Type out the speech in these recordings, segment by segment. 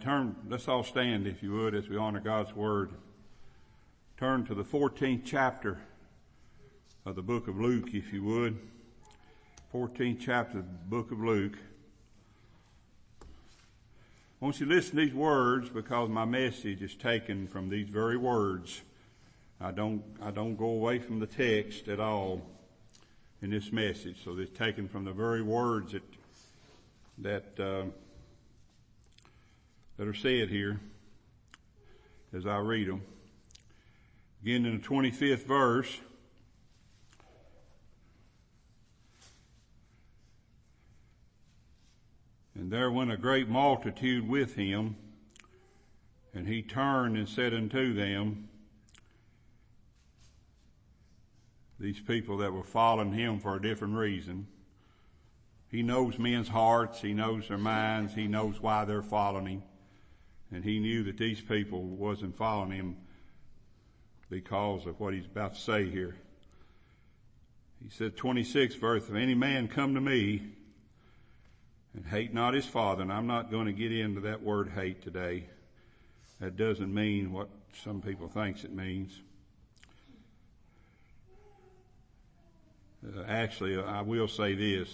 turn, let's all stand if you would as we honor God's Word. Turn to the 14th chapter of the book of Luke if you would. 14th chapter of the book of Luke. I want you to listen to these words because my message is taken from these very words. I don't, I don't go away from the text at all in this message. So it's taken from the very words that, that, uh, that are said here as I read them. Again in the 25th verse, And there went a great multitude with him, and he turned and said unto them, these people that were following him for a different reason. He knows men's hearts, he knows their minds, he knows why they're following him. And he knew that these people wasn't following him because of what he's about to say here. He said, 26 verse, if any man come to me and hate not his father, and I'm not going to get into that word hate today. That doesn't mean what some people thinks it means. Uh, actually, I will say this.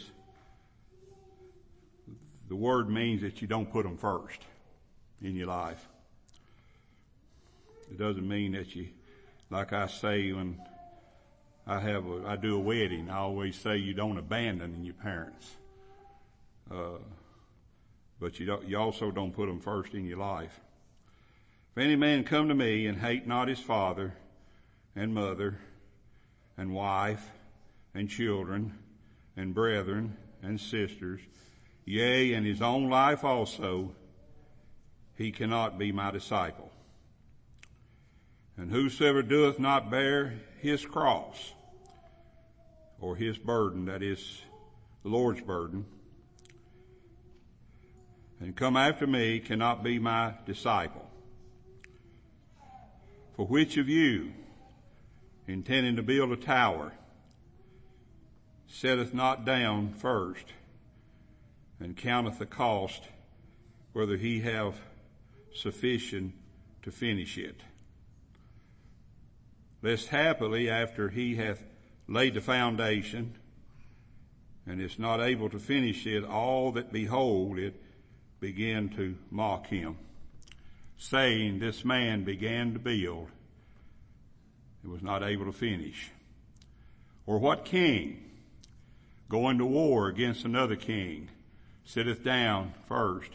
The word means that you don't put them first in your life. It doesn't mean that you, like I say when I have a, I do a wedding, I always say you don't abandon your parents. Uh, but you don't, you also don't put them first in your life. If any man come to me and hate not his father and mother and wife and children and brethren and sisters, yea, and his own life also, he cannot be my disciple. And whosoever doeth not bear his cross, or his burden, that is the Lord's burden, and come after me cannot be my disciple. For which of you, intending to build a tower, setteth not down first and counteth the cost whether he have sufficient to finish it. Lest happily after he hath laid the foundation and is not able to finish it, all that behold it begin to mock him, saying, this man began to build and was not able to finish. Or what king going to war against another king sitteth down first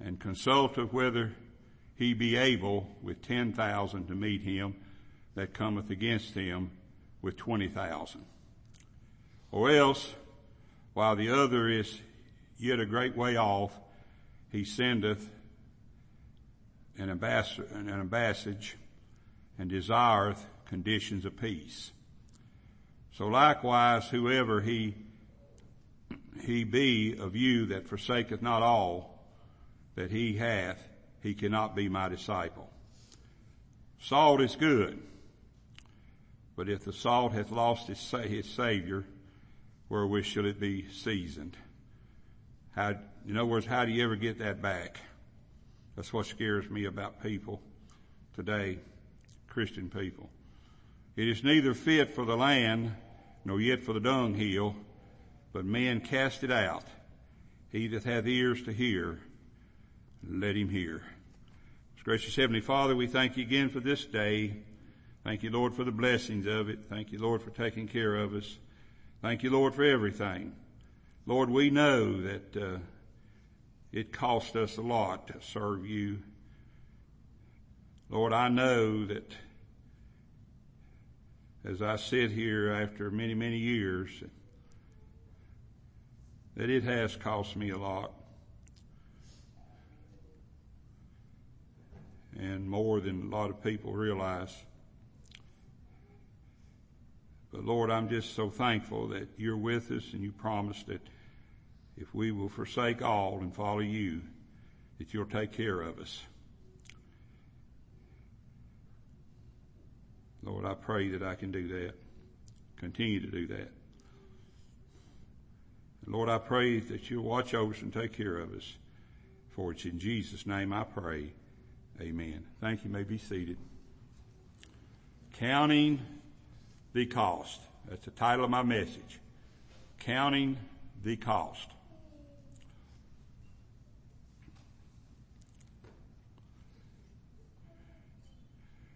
and consulteth whether he be able with ten thousand to meet him that cometh against him with twenty thousand. Or else, while the other is yet a great way off, he sendeth an ambassador, an ambassage and desireth conditions of peace. So likewise, whoever he, he be of you that forsaketh not all that he hath, he cannot be my disciple. Salt is good, but if the salt hath lost its, his savior, wherewith shall it be seasoned? How, in other words, how do you ever get that back? That's what scares me about people today, Christian people. It is neither fit for the land nor yet for the dunghill, but men cast it out. He that hath ears to hear, let him hear. Gracious Heavenly Father, we thank you again for this day. Thank you, Lord, for the blessings of it. Thank you, Lord, for taking care of us. Thank you, Lord, for everything. Lord, we know that uh, it cost us a lot to serve you. Lord, I know that as I sit here after many, many years, that it has cost me a lot. And more than a lot of people realize. But Lord, I'm just so thankful that you're with us and you promised that if we will forsake all and follow you, that you'll take care of us. Lord, I pray that I can do that. Continue to do that. Lord, I pray that you'll watch over us and take care of us. For it's in Jesus' name I pray. Amen. Thank you. may be seated. Counting the cost. That's the title of my message. Counting the cost.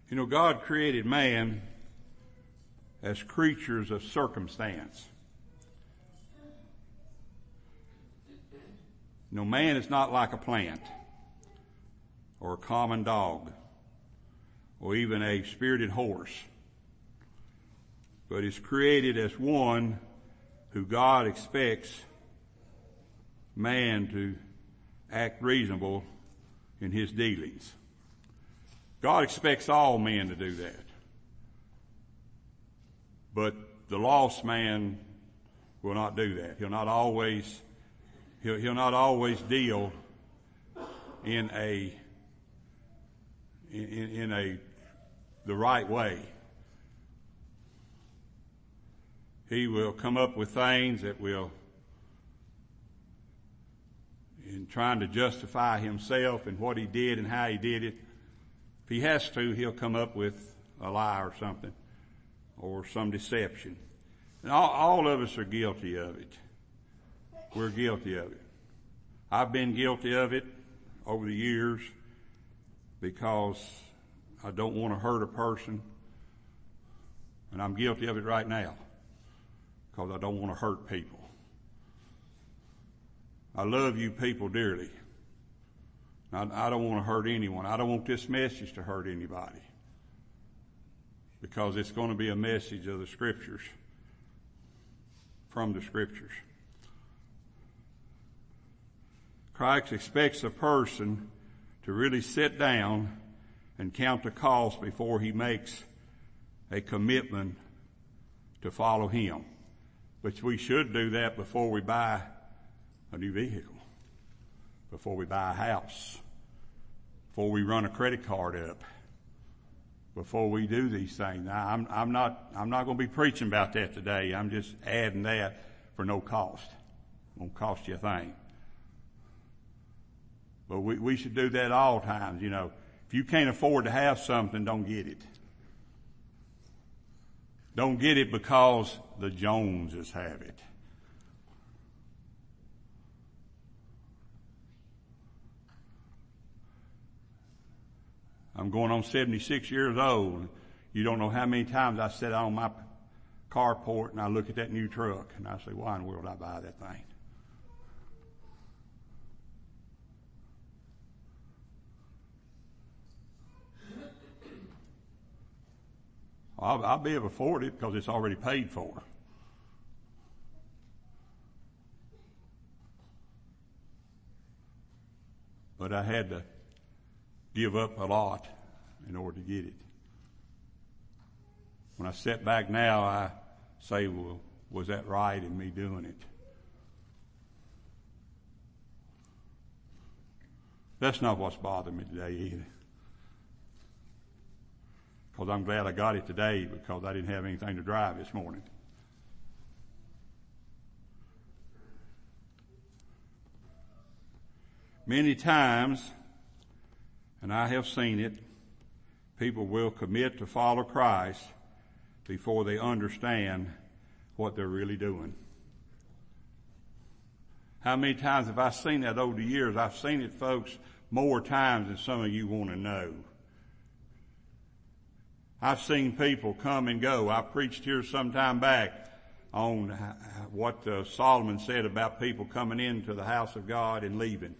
You know, God created man as creatures of circumstance. You know, man is not like a plant or a common dog or even a spirited horse, but is created as one who God expects man to act reasonable in his dealings. God expects all men to do that. But the lost man will not do that. He'll not always, he'll, he'll not always deal in a, in, in a, the right way. He will come up with things that will, in trying to justify himself and what he did and how he did it, if he has to, he'll come up with a lie or something or some deception. And all, all of us are guilty of it. We're guilty of it. I've been guilty of it over the years because I don't want to hurt a person. And I'm guilty of it right now because I don't want to hurt people. I love you people dearly. I, I don't want to hurt anyone. I don't want this message to hurt anybody because it's going to be a message of the scriptures from the scriptures. Christ expects a person to really sit down and count the cost before he makes a commitment to follow him. Which we should do that before we buy a new vehicle, before we buy a house, before we run a credit card up, before we do these things. Now, I'm, I'm not, I'm not going to be preaching about that today. I'm just adding that for no cost. It won't cost you a thing. But we, we should do that all times, you know. If you can't afford to have something, don't get it. Don't get it because the Joneses have it. I'm going on 76 years old. You don't know how many times I sit on my carport and I look at that new truck and I say, why in the world did I buy that thing? I'll, I'll, be able to afford it because it's already paid for. But I had to give up a lot in order to get it. When I step back now, I say, well, was that right in me doing it? That's not what's bothering me today either. Because I'm glad I got it today because I didn't have anything to drive this morning. Many times, and I have seen it, people will commit to follow Christ before they understand what they're really doing. How many times have I seen that over the years? I've seen it, folks, more times than some of you want to know. I've seen people come and go. I preached here some time back on what uh, Solomon said about people coming into the house of God and leaving.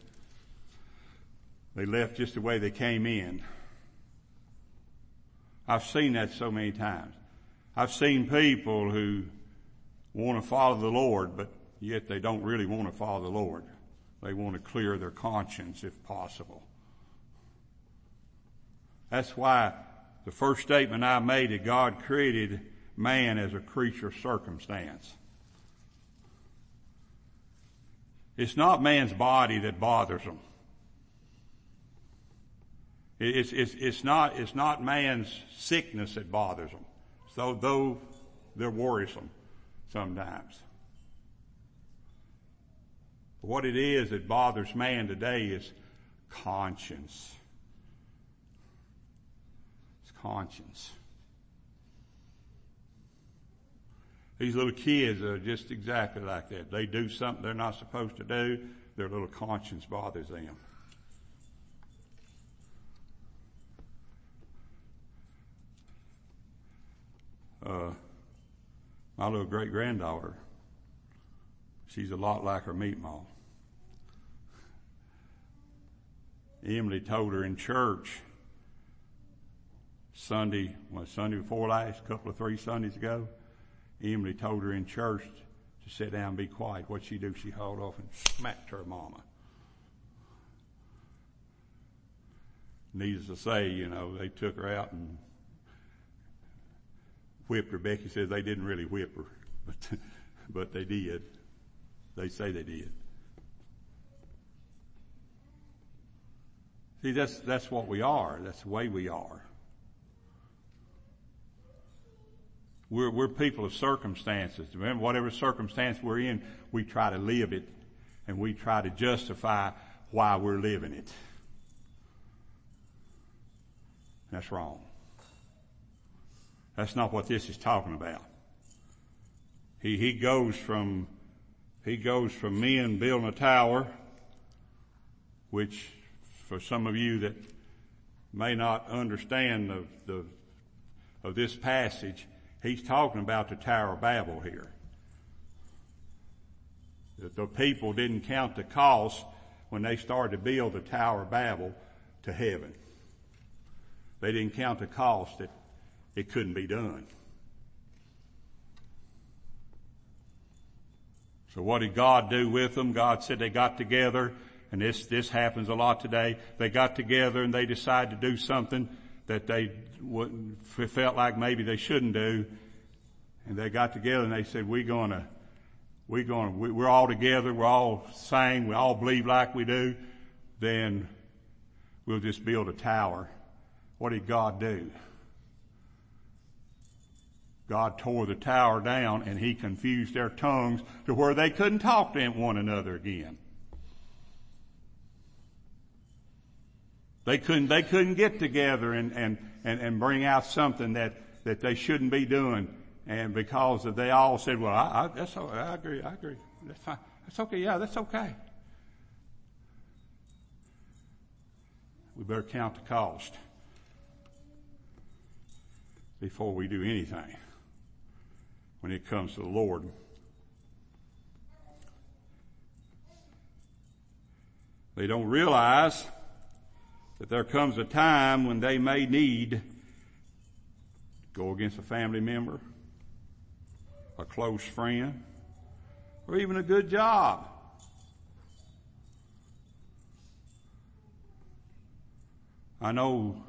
They left just the way they came in. I've seen that so many times. I've seen people who want to follow the Lord, but yet they don't really want to follow the Lord. They want to clear their conscience if possible. That's why the first statement I made that God created man as a creature of circumstance. It's not man's body that bothers him. It's, it's, it's, not, it's not man's sickness that bothers them, so, though they're worrisome sometimes. What it is that bothers man today is conscience. Conscience. These little kids are just exactly like that. They do something they're not supposed to do, their little conscience bothers them. Uh, my little great granddaughter, she's a lot like her meatball. Emily told her in church Sunday, well, Sunday before last, couple of three Sundays ago, Emily told her in church to sit down and be quiet. What'd she do? She hauled off and smacked her mama. Needless to say, you know, they took her out and whipped her. Becky says they didn't really whip her, but, but they did. They say they did. See, that's, that's what we are. That's the way we are. We're, we're people of circumstances. Remember, whatever circumstance we're in, we try to live it and we try to justify why we're living it. That's wrong. That's not what this is talking about. He, he goes from, he goes from men building a tower, which for some of you that may not understand the, the, of this passage, he's talking about the Tower of Babel here. That the people didn't count the cost when they started to build the Tower of Babel to heaven. They didn't count the cost that it couldn't be done. So what did God do with them? God said they got together, and this, this happens a lot today. They got together and they decided to do something that they felt like maybe they shouldn't do. And they got together and they said, we're gonna, we're gonna, we're all together, we're all same, we all believe like we do, then we'll just build a tower. What did God do? God tore the tower down and he confused their tongues to where they couldn't talk to one another again. They couldn't, they couldn't get together and, and, and, and bring out something that, that they shouldn't be doing. And because they all said, well, I, I, that's, I agree, I agree. That's fine. That's okay. Yeah, that's okay. We better count the cost before we do anything when it comes to the Lord. They don't realize that there comes a time when they may need to go against a family member, a close friend, or even a good job. I know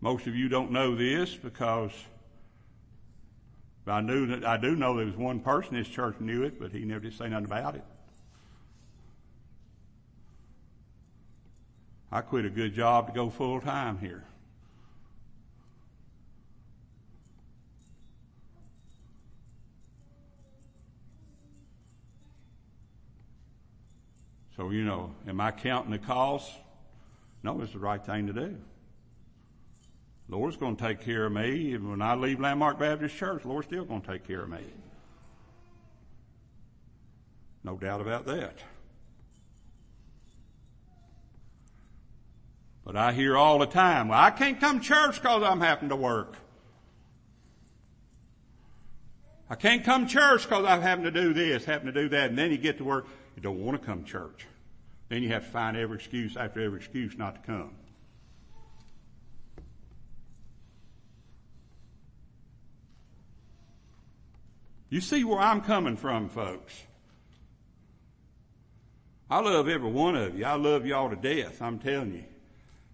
most of you don't know this because I knew that I do know there was one person in this church knew it, but he never did say nothing about it. I quit a good job to go full time here. So, you know, am I counting the costs? No, it's the right thing to do. Lord's going to take care of me. When I leave Landmark Baptist Church, Lord's still going to take care of me. No doubt about that. But I hear all the time, well, I can't come to church because I'm having to work. I can't come to church because I'm having to do this, having to do that, and then you get to work, you don't want to come to church. Then you have to find every excuse after every excuse not to come. You see where I'm coming from, folks. I love every one of you. I love y'all to death. I'm telling you.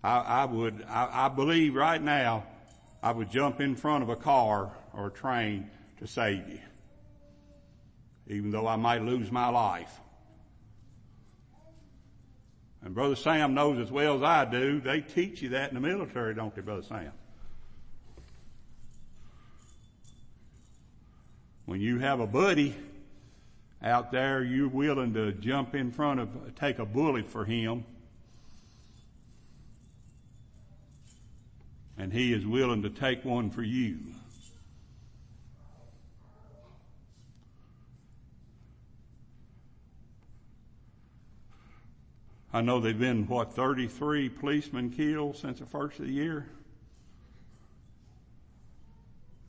I, I would, I, I believe right now, I would jump in front of a car or a train to save you. Even though I might lose my life. And Brother Sam knows as well as I do, they teach you that in the military, don't they, Brother Sam? When you have a buddy out there, you're willing to jump in front of, take a bullet for him And he is willing to take one for you. I know they've been, what, 33 policemen killed since the first of the year?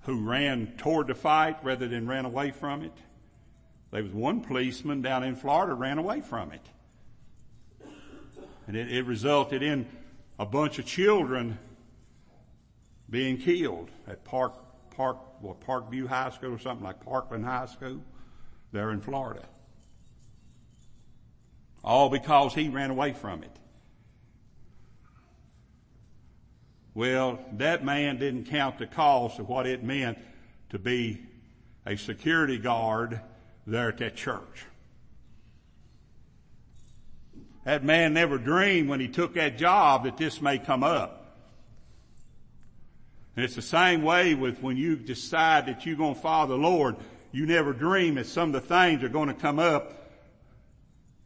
Who ran toward the fight rather than ran away from it. There was one policeman down in Florida ran away from it. And it, it resulted in a bunch of children being killed at Park, Park, well, Parkview High School or something like Parkland High School there in Florida. All because he ran away from it. Well, that man didn't count the cost of what it meant to be a security guard there at that church. That man never dreamed when he took that job that this may come up. And it's the same way with when you decide that you're going to follow the Lord. You never dream that some of the things are going to come up.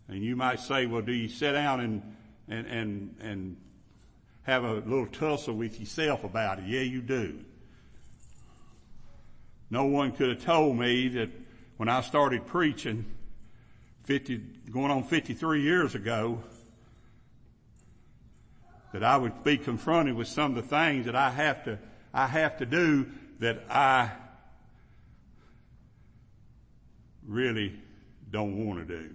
And you might say, well, do you sit down and, and, and, and have a little tussle with yourself about it? Yeah, you do. No one could have told me that when I started preaching 50, going on 53 years ago, that I would be confronted with some of the things that I have to, I have to do that I really don't want to do.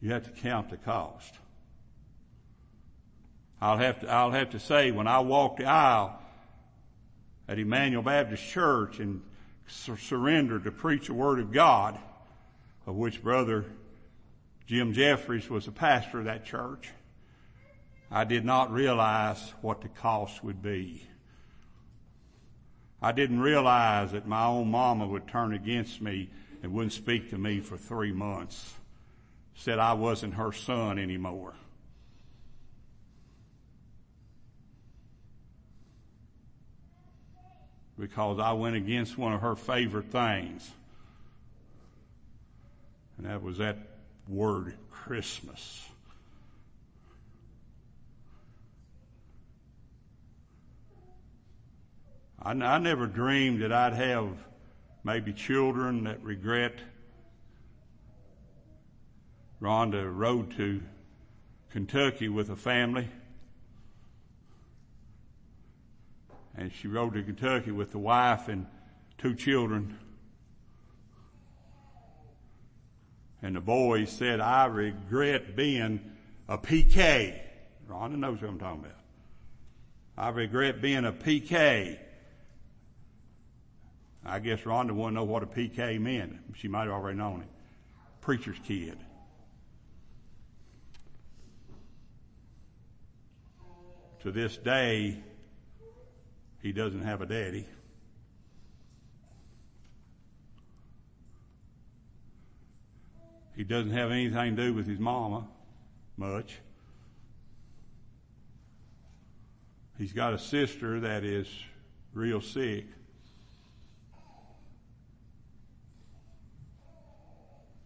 You have to count the cost. I'll have to, I'll have to say when I walked the aisle, at Emmanuel Baptist Church and sur- surrendered to preach the Word of God, of which Brother Jim Jeffries was a pastor of that church. I did not realize what the cost would be. I didn't realize that my own mama would turn against me and wouldn't speak to me for three months. Said I wasn't her son anymore. because I went against one of her favorite things. And that was that word Christmas. I, I never dreamed that I'd have maybe children that regret. Rhonda rode to Kentucky with a family and she rode to Kentucky with the wife and two children. And the boy said, I regret being a PK. Rhonda knows what I'm talking about. I regret being a PK. I guess Rhonda wouldn't know what a PK meant. She might have already known it. Preacher's kid. To this day, he doesn't have a daddy. He doesn't have anything to do with his mama much. He's got a sister that is real sick.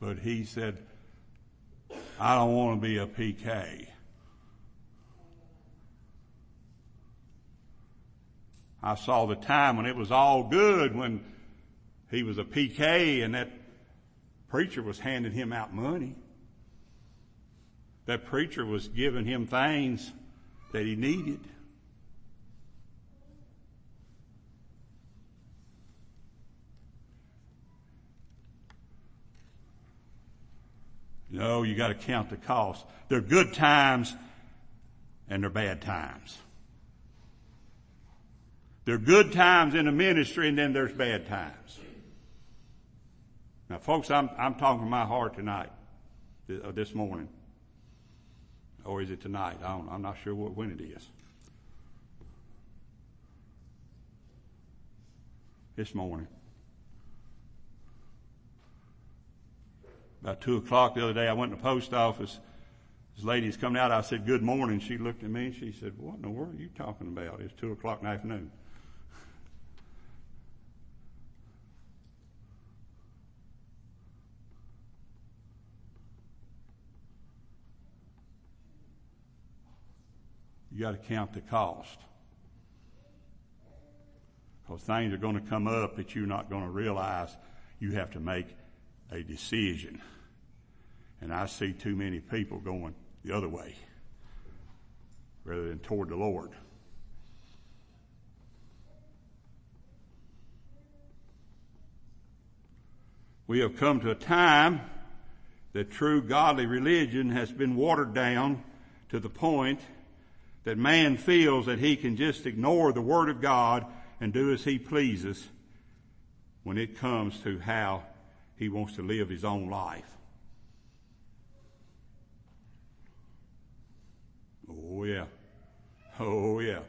But he said, I don't want to be a PK. I saw the time when it was all good when he was a PK and that preacher was handing him out money. That preacher was giving him things that he needed. No, you got to count the cost. There are good times and there are bad times. There are good times in the ministry and then there's bad times. Now folks, I'm, I'm talking from my heart tonight, uh, this morning. Or is it tonight? I don't, I'm not sure what, when it is. This morning. About two o'clock the other day, I went to the post office. This lady's coming out. I said, good morning. She looked at me and she said, what in the world are you talking about? It's two o'clock in the afternoon. You got to count the cost. Because things are going to come up that you're not going to realize you have to make a decision. And I see too many people going the other way rather than toward the Lord. We have come to a time that true godly religion has been watered down to the point that man feels that he can just ignore the Word of God and do as he pleases when it comes to how he wants to live his own life. Oh yeah. Oh yeah.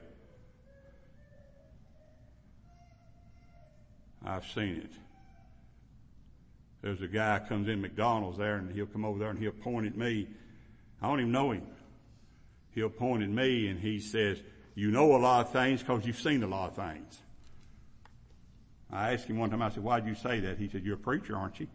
I've seen it. There's a guy comes in McDonald's there and he'll come over there and he'll point at me. I don't even know him. He'll point at me and he says, you know a lot of things because you've seen a lot of things. I asked him one time, I said, why'd you say that? He said, you're a preacher, aren't you?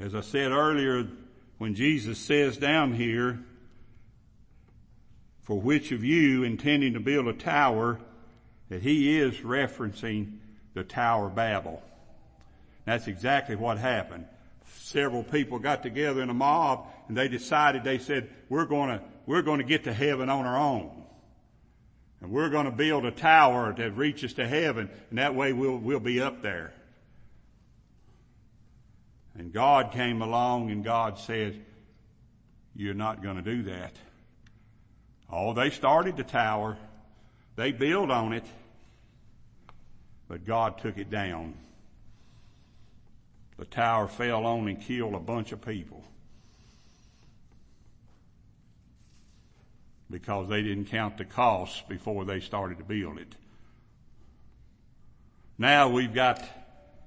As I said earlier, when Jesus says down here, for which of you intending to build a tower, that he is referencing the Tower of Babel. That's exactly what happened. Several people got together in a mob and they decided, they said, we're gonna, we're gonna get to heaven on our own. And we're gonna build a tower that reaches to heaven and that way we'll, we'll be up there. And God came along and God said, you're not going to do that. Oh, they started the tower. They built on it. But God took it down. The tower fell on and killed a bunch of people. Because they didn't count the costs before they started to build it. Now we've got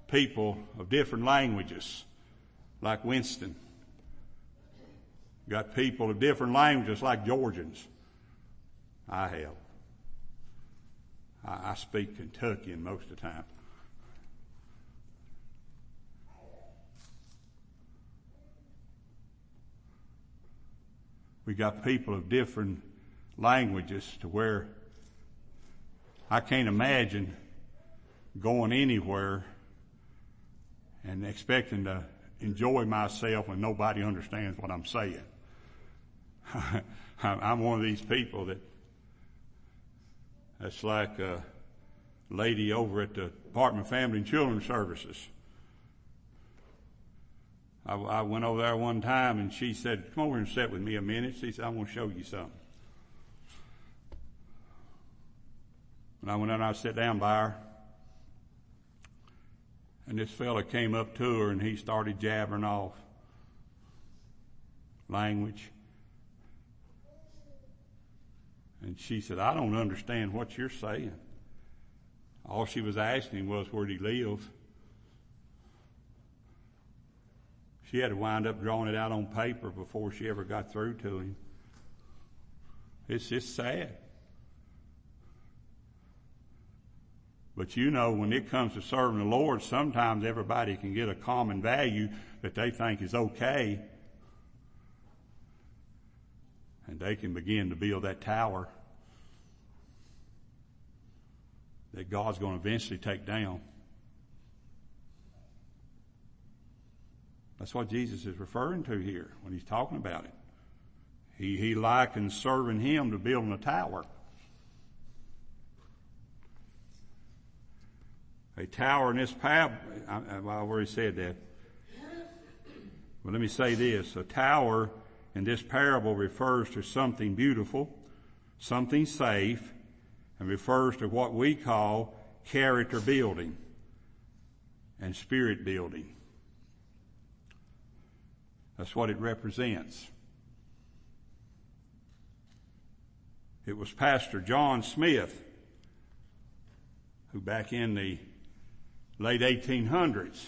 people of different languages like Winston. Got people of different languages like Georgians. I have. I, I speak Kentuckian most of the time. We got people of different languages to where I can't imagine going anywhere and expecting to enjoy myself when nobody understands what I'm saying. I'm one of these people that that's like a lady over at the Department of Family and Children's Services. I, I went over there one time and she said, come over and sit with me a minute. She said, I want to show you something. And I went and I sat down by her. And this fella came up to her and he started jabbering off language. And she said, I don't understand what you're saying. All she was asking was where he lived. She had to wind up drawing it out on paper before she ever got through to him. It's just sad. But you know, when it comes to serving the Lord, sometimes everybody can get a common value that they think is okay. And they can begin to build that tower that God's going to eventually take down. That's what Jesus is referring to here when he's talking about it. He, he likens serving him to building a tower. A tower in this parable, I, have already said that. But let me say this. A tower in this parable refers to something beautiful, something safe, and refers to what we call character building and spirit building. That's what it represents. It was Pastor John Smith who back in the late 1800s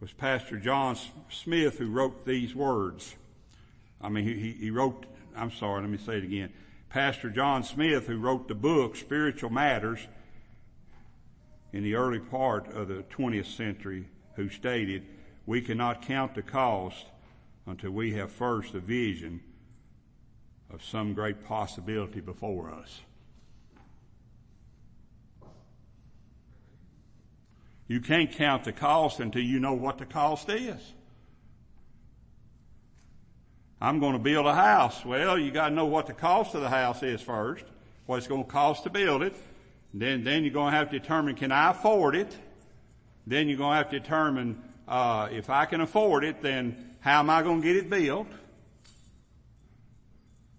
was Pastor John Smith who wrote these words. I mean, he, he wrote, I'm sorry, let me say it again. Pastor John Smith who wrote the book Spiritual Matters, in the early part of the 20th century who stated, we cannot count the cost until we have first a vision of some great possibility before us. You can't count the cost until you know what the cost is. I'm going to build a house. Well, you got to know what the cost of the house is first, what it's going to cost to build it. Then, then you're going to have to determine, can I afford it? Then you're going to have to determine, uh, if I can afford it, then how am I going to get it built?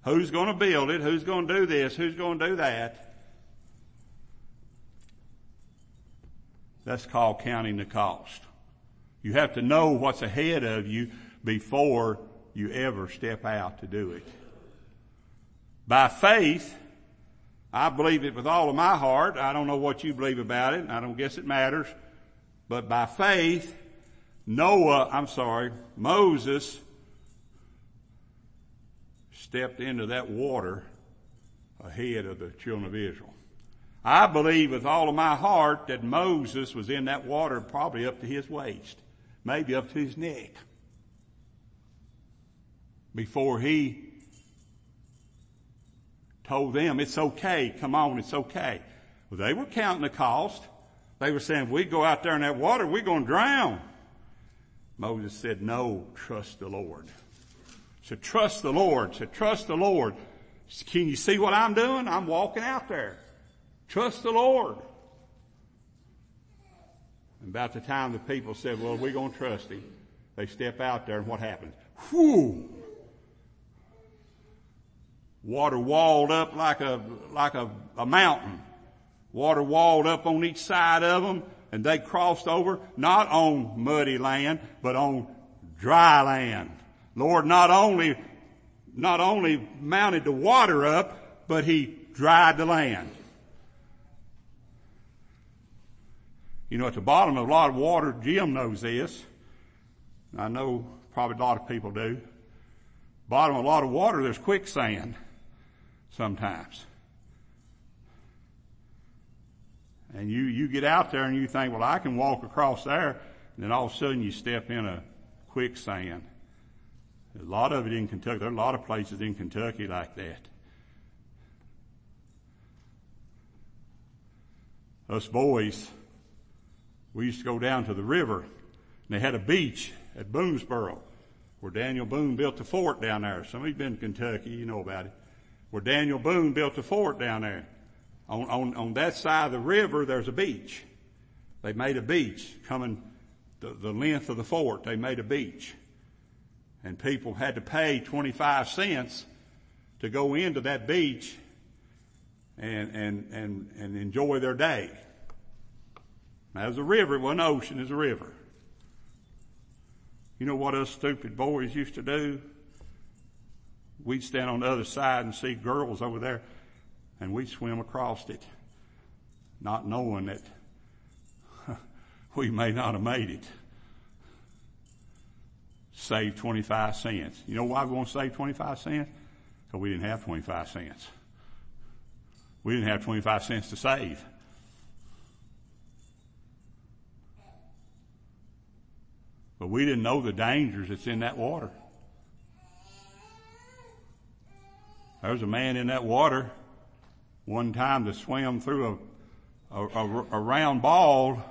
Who's going to build it? Who's going to do this? Who's going to do that? That's called counting the cost. You have to know what's ahead of you before you ever step out to do it. By faith, I believe it with all of my heart. I don't know what you believe about it. I don't guess it matters. But by faith, Noah, I'm sorry, Moses stepped into that water ahead of the children of Israel. I believe with all of my heart that Moses was in that water probably up to his waist, maybe up to his neck before he told them, it's okay, come on, it's okay. Well, they were counting the cost. They were saying, if we go out there in that water, we're going to drown. Moses said, no, trust the Lord. Said, trust the Lord. Said, trust the Lord. Can you see what I'm doing? I'm walking out there. Trust the Lord. And about the time the people said, well, we're going to trust him, they step out there and what happens? Whew! Water walled up like a, like a, a mountain. Water walled up on each side of them and they crossed over not on muddy land, but on dry land. Lord not only, not only mounted the water up, but He dried the land. You know, at the bottom of a lot of water, Jim knows this. I know probably a lot of people do. Bottom of a lot of water, there's quicksand sometimes. And you, you get out there and you think, well, I can walk across there. And then all of a sudden you step in a quicksand. a lot of it in Kentucky. There are a lot of places in Kentucky like that. Us boys, we used to go down to the river and they had a beach at Boonesboro where Daniel Boone built the fort down there. Some of you have been to Kentucky, you know about it where Daniel Boone built a fort down there. On, on, on that side of the river, there's a beach. They made a beach coming the, the length of the fort. They made a beach. And people had to pay 25 cents to go into that beach and, and, and, and enjoy their day. Now, was a river. It wasn't an ocean. It was a river. You know what us stupid boys used to do? We'd stand on the other side and see girls over there and we'd swim across it, not knowing that we may not have made it. Save 25 cents. You know why we want to save 25 cents? Because we didn't have 25 cents. We didn't have 25 cents to save. But we didn't know the dangers that's in that water. There was a man in that water one time to swim through a, a, a, a round ball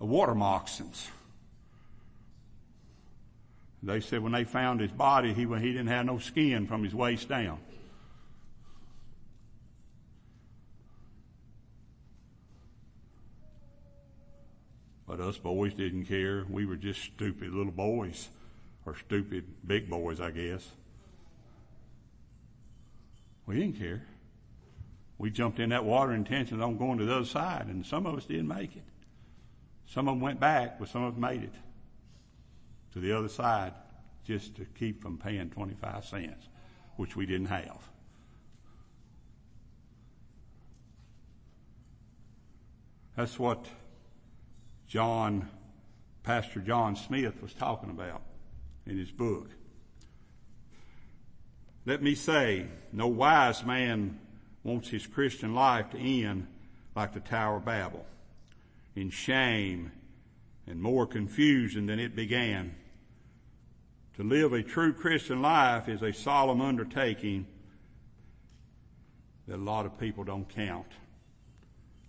of water moccasins. They said when they found his body, he, he didn't have no skin from his waist down. But us boys didn't care. We were just stupid little boys, or stupid big boys, I guess. We didn't care. We jumped in that water intentions on going to the other side, and some of us didn't make it. Some of them went back, but some of them made it to the other side just to keep from paying 25 cents, which we didn't have. That's what John, Pastor John Smith was talking about in his book. Let me say, no wise man wants his Christian life to end like the Tower of Babel. in shame and more confusion than it began. To live a true Christian life is a solemn undertaking that a lot of people don't count.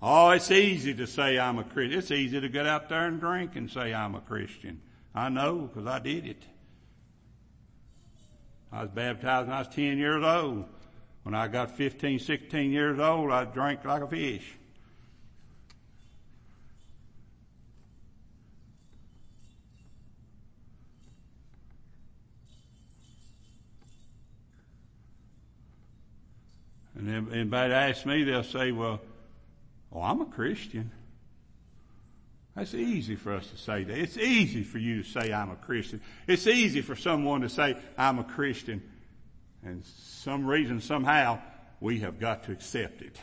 Oh, it's easy to say I'm a Christian. It's easy to get out there and drink and say I'm a Christian. I know because I did it. I was baptized when I was 10 years old. When I got 15, 16 years old, I drank like a fish. And then anybody asks me, they'll say, well, oh, I'm a Christian. That's easy for us to say that. It's easy for you to say I'm a Christian. It's easy for someone to say I'm a Christian. And some reason, somehow, we have got to accept it.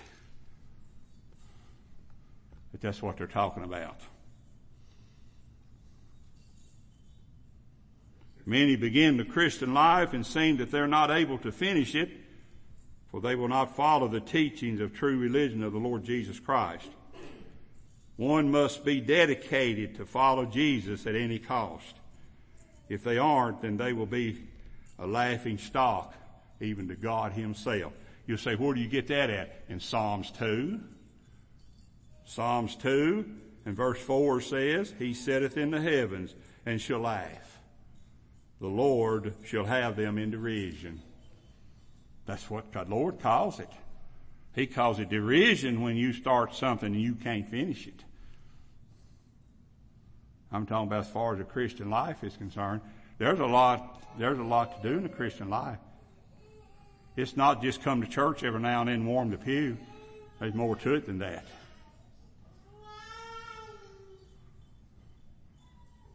But that's what they're talking about. Many begin the Christian life and seem that they're not able to finish it, for they will not follow the teachings of true religion of the Lord Jesus Christ. One must be dedicated to follow Jesus at any cost. If they aren't, then they will be a laughing stock even to God himself. You'll say, where do you get that at? In Psalms 2. Psalms 2 and verse 4 says, He sitteth in the heavens and shall laugh. The Lord shall have them in derision. That's what the Lord calls it. He calls it derision when you start something and you can't finish it. I'm talking about as far as a Christian life is concerned. There's a lot, there's a lot to do in the Christian life. It's not just come to church every now and then warm the pew. There's more to it than that.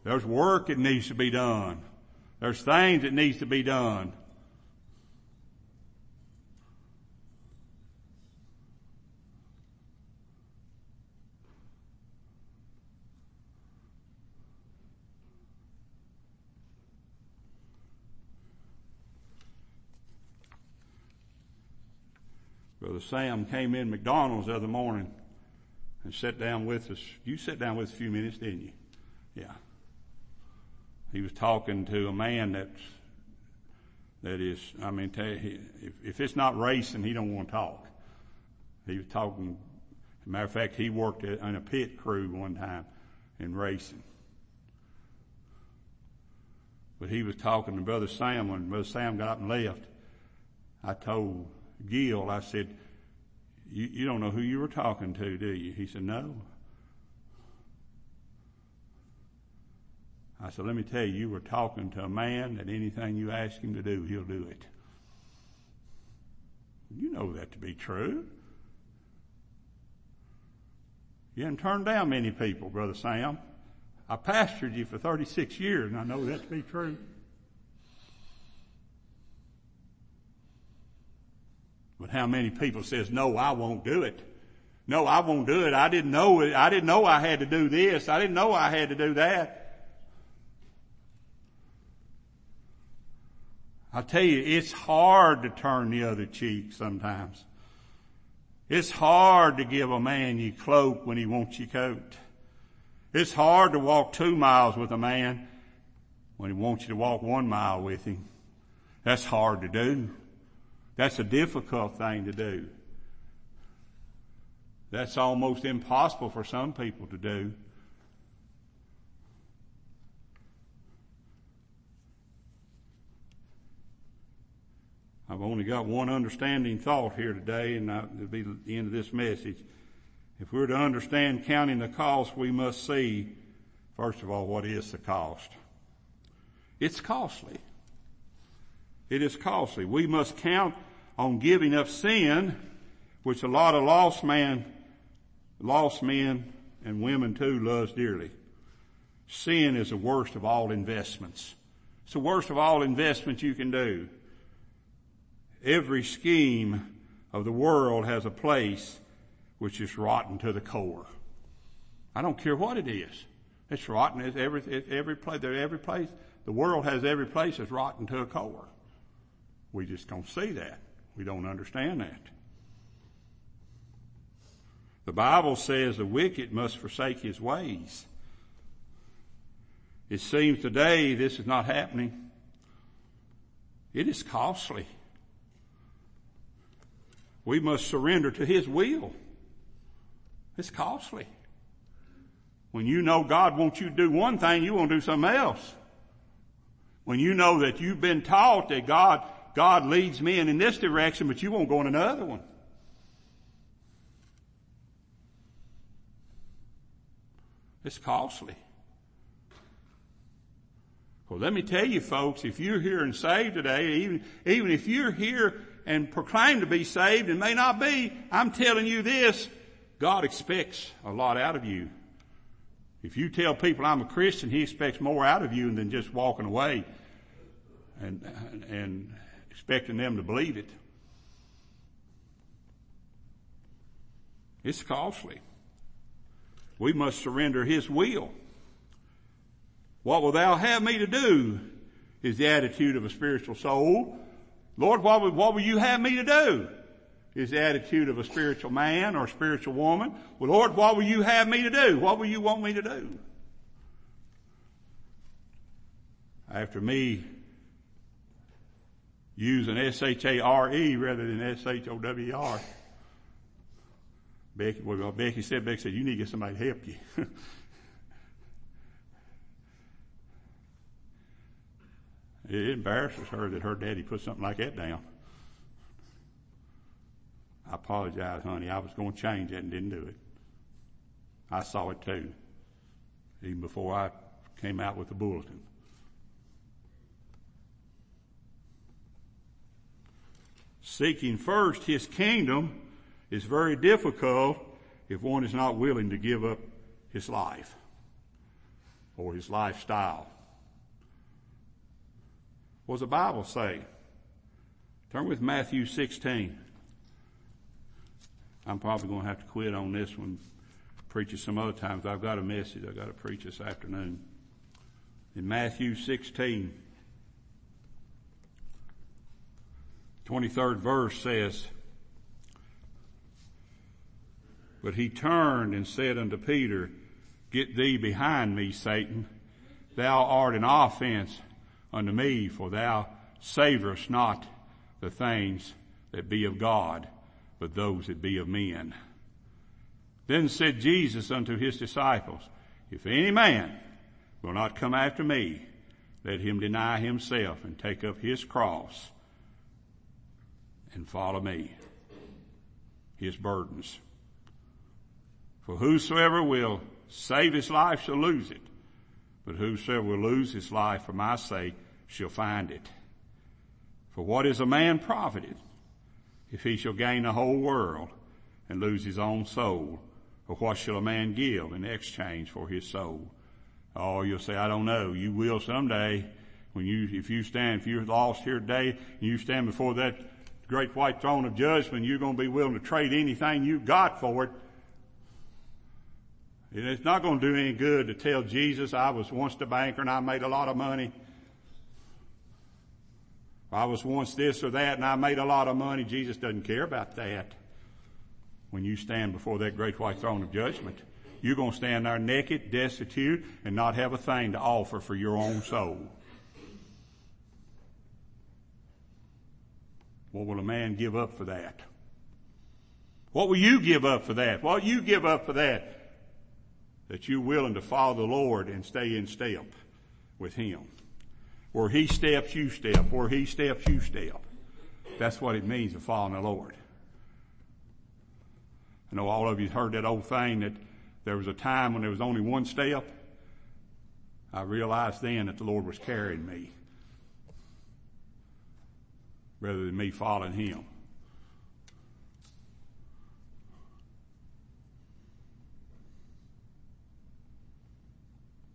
There's work that needs to be done. There's things that needs to be done. Sam came in McDonald's the other morning and sat down with us. You sat down with us a few minutes, didn't you? Yeah. He was talking to a man that's, that is, I mean, if, if it's not racing, he don't want to talk. He was talking, matter of fact, he worked in a pit crew one time in racing. But he was talking to Brother Sam when Brother Sam got up and left. I told Gil, I said, you, you don't know who you were talking to, do you? He said, no. I said, let me tell you, you were talking to a man that anything you ask him to do, he'll do it. You know that to be true. You haven't turned down many people, Brother Sam. I pastored you for 36 years and I know that to be true. But how many people says, no, I won't do it. No, I won't do it. I didn't know it. I didn't know I had to do this. I didn't know I had to do that. I tell you, it's hard to turn the other cheek sometimes. It's hard to give a man your cloak when he wants your coat. It's hard to walk two miles with a man when he wants you to walk one mile with him. That's hard to do. That's a difficult thing to do. That's almost impossible for some people to do. I've only got one understanding thought here today, and it'll be the end of this message. If we're to understand counting the cost, we must see, first of all, what is the cost. It's costly. It is costly. We must count on giving up sin, which a lot of lost man, lost men and women too loves dearly. Sin is the worst of all investments. It's the worst of all investments you can do. Every scheme of the world has a place which is rotten to the core. I don't care what it is. It's rotten. It's every, it's every place, every place, the world has every place that's rotten to a core. We just don't see that. We don't understand that. The Bible says the wicked must forsake his ways. It seems today this is not happening. It is costly. We must surrender to his will. It's costly. When you know God wants you to do one thing, you want to do something else. When you know that you've been taught that God, God leads men in this direction, but you won't go in another one. It's costly. Well, let me tell you folks, if you're here and saved today, even, even if you're here and proclaim to be saved and may not be, I'm telling you this, God expects a lot out of you. If you tell people I'm a Christian, He expects more out of you than just walking away and, and expecting them to believe it. It's costly. We must surrender His will. What will thou have me to do? Is the attitude of a spiritual soul. Lord, what will, what will you have me to do? Is the attitude of a spiritual man or spiritual woman. Well, Lord, what will you have me to do? What will you want me to do? After me using S-H-A-R-E rather than S-H-O-W-R, Becky, well, Becky said, Becky said, you need to get somebody to help you. it embarrasses her that her daddy put something like that down. I apologize, honey. I was going to change it and didn't do it. I saw it too, even before I came out with the bulletin. Seeking first his kingdom is very difficult if one is not willing to give up his life or his lifestyle. What does the Bible say? Turn with Matthew 16. I'm probably going to have to quit on this one, preach it some other times. I've got a message I've got to preach this afternoon. In Matthew 16, 23rd verse says, But he turned and said unto Peter, Get thee behind me, Satan. Thou art an offense unto me, for thou savorest not the things that be of God, but those that be of men. Then said Jesus unto his disciples, If any man will not come after me, let him deny himself and take up his cross and follow me. His burdens. For whosoever will save his life shall lose it, but whosoever will lose his life for my sake shall find it. For what is a man profited if he shall gain the whole world and lose his own soul? Or what shall a man give in exchange for his soul? Oh, you'll say, I don't know. You will someday when you, if you stand, if you're lost here today and you stand before that great white throne of judgment, you're going to be willing to trade anything you got for it. It's not going to do any good to tell Jesus I was once a banker and I made a lot of money. I was once this or that and I made a lot of money. Jesus doesn't care about that. When you stand before that great white throne of judgment, you're going to stand there naked, destitute, and not have a thing to offer for your own soul. What will a man give up for that? What will you give up for that? What will you give up for that? That you're willing to follow the Lord and stay in step with Him. Where He steps, you step. Where He steps, you step. That's what it means to follow the Lord. I know all of you heard that old thing that there was a time when there was only one step. I realized then that the Lord was carrying me rather than me following him.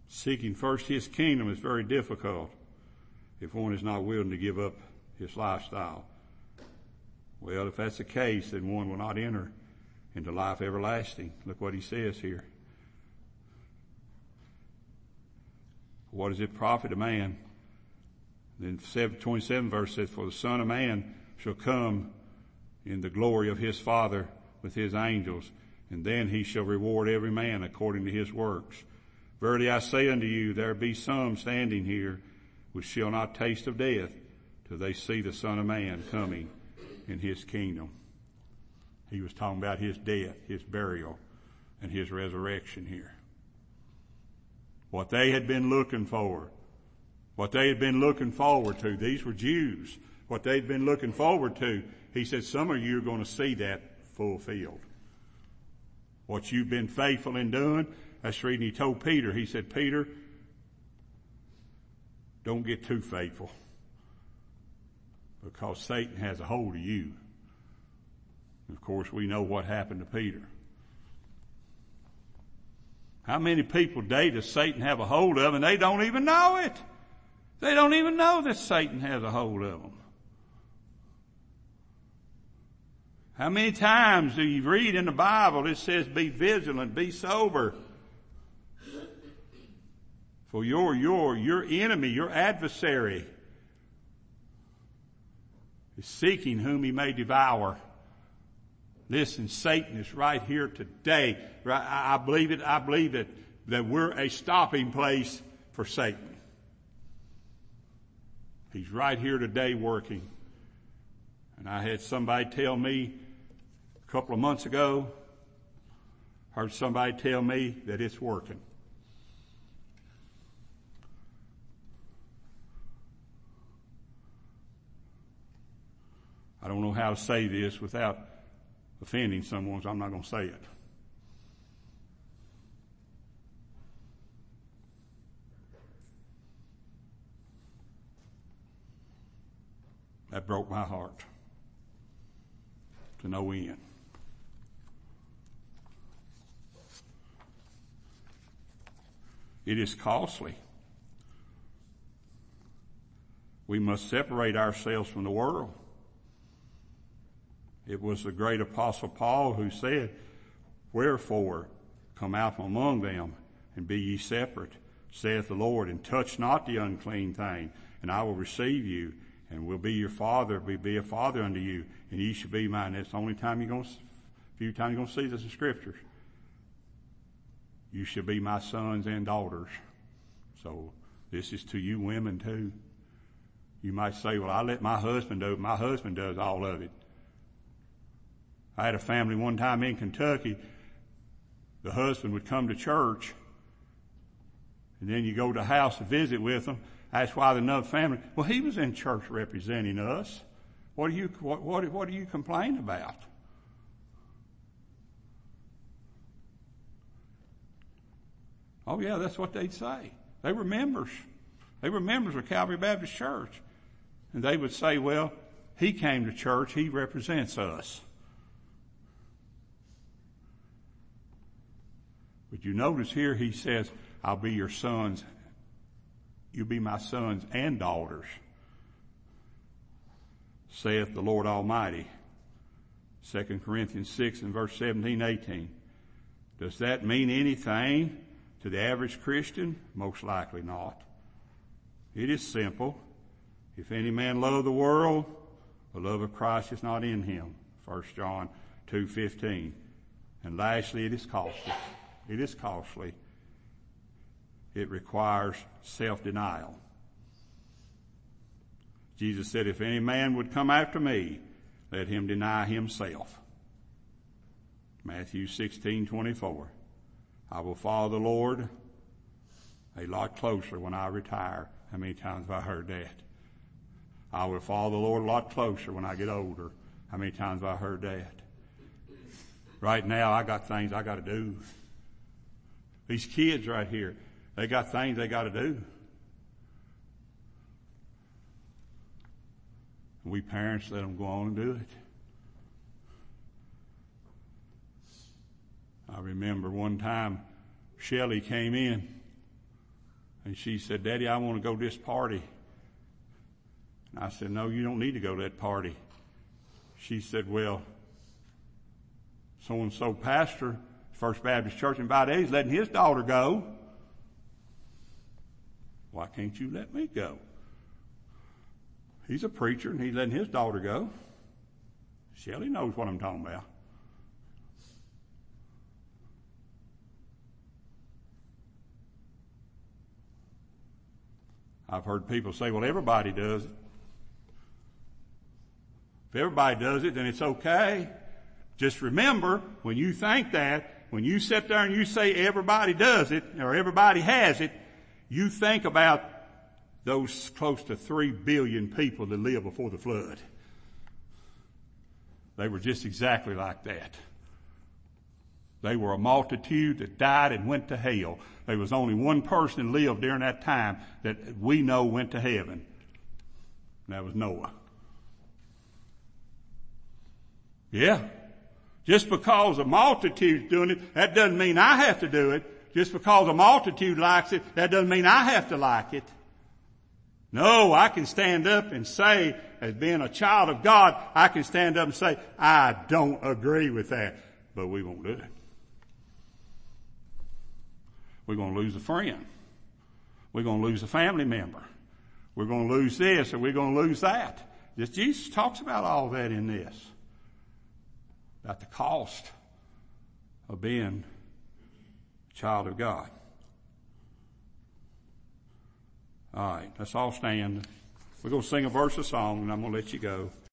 Seeking first his kingdom is very difficult if one is not willing to give up his lifestyle. Well, if that's the case, then one will not enter into life everlasting. Look what he says here. What does it profit a man then 27 verse says, For the Son of Man shall come in the glory of his Father with his angels, and then he shall reward every man according to his works. Verily I say unto you, there be some standing here which shall not taste of death till they see the Son of Man coming in his kingdom. He was talking about his death, his burial, and his resurrection here. What they had been looking for, what they had been looking forward to, these were Jews, what they'd been looking forward to, he said, some of you are going to see that fulfilled. What you've been faithful in doing, that's reading he told Peter, he said, Peter, don't get too faithful because Satan has a hold of you. Of course, we know what happened to Peter. How many people today does Satan have a hold of and they don't even know it? They don't even know that Satan has a hold of them. How many times do you read in the Bible it says be vigilant, be sober? For your, your, your enemy, your adversary is seeking whom he may devour. Listen, Satan is right here today. I believe it, I believe it, that we're a stopping place for Satan. He's right here today working. And I had somebody tell me a couple of months ago, heard somebody tell me that it's working. I don't know how to say this without offending someone, so I'm not going to say it. That broke my heart to no end. It is costly. We must separate ourselves from the world. It was the great apostle Paul who said, Wherefore come out from among them and be ye separate, saith the Lord, and touch not the unclean thing, and I will receive you and will be your father, will be a father unto you, and ye shall be mine. That's the only time you're going to, few times you're going to see this in scriptures. You shall be my sons and daughters. So this is to you women too. You might say, well, I let my husband do it. My husband does all of it. I had a family one time in Kentucky. The husband would come to church and then you go to the house to visit with them. That's why the another family. Well, he was in church representing us. What do you, what, what, what do you complain about? Oh yeah, that's what they'd say. They were members. They were members of Calvary Baptist Church. And they would say, well, he came to church, he represents us. But you notice here he says, I'll be your sons. You'll be my sons and daughters, saith the Lord Almighty. 2 Corinthians 6 and verse 17, 18. Does that mean anything? To the average Christian? Most likely not. It is simple. If any man love the world, the love of Christ is not in him. 1 John 2.15. And lastly, it is costly. It is costly. It requires self-denial. Jesus said, if any man would come after me, let him deny himself. Matthew 16:24. I will follow the Lord a lot closer when I retire. How many times have I heard that? I will follow the Lord a lot closer when I get older. How many times have I heard that? Right now, I got things I got to do. These kids right here, they got things they got to do. We parents let them go on and do it. I remember one time Shelly came in and she said, Daddy, I want to go to this party. And I said, No, you don't need to go to that party. She said, Well, so and so pastor, First Baptist Church in he's letting his daughter go. Why can't you let me go? He's a preacher and he's letting his daughter go. Shelly knows what I'm talking about. I've heard people say, well, everybody does it. If everybody does it, then it's okay. Just remember, when you think that, when you sit there and you say everybody does it, or everybody has it, you think about those close to three billion people that lived before the flood. They were just exactly like that. They were a multitude that died and went to hell. There was only one person that lived during that time that we know went to heaven. And that was Noah. Yeah. Just because a multitude's doing it, that doesn't mean I have to do it. Just because a multitude likes it, that doesn't mean I have to like it. No, I can stand up and say, as being a child of God, I can stand up and say, I don't agree with that. But we won't do it. We're going to lose a friend. We're going to lose a family member. We're going to lose this or we're going to lose that. Just Jesus talks about all that in this. About the cost of being child of God. All right, let's all stand. We're going to sing a verse of song and I'm going to let you go.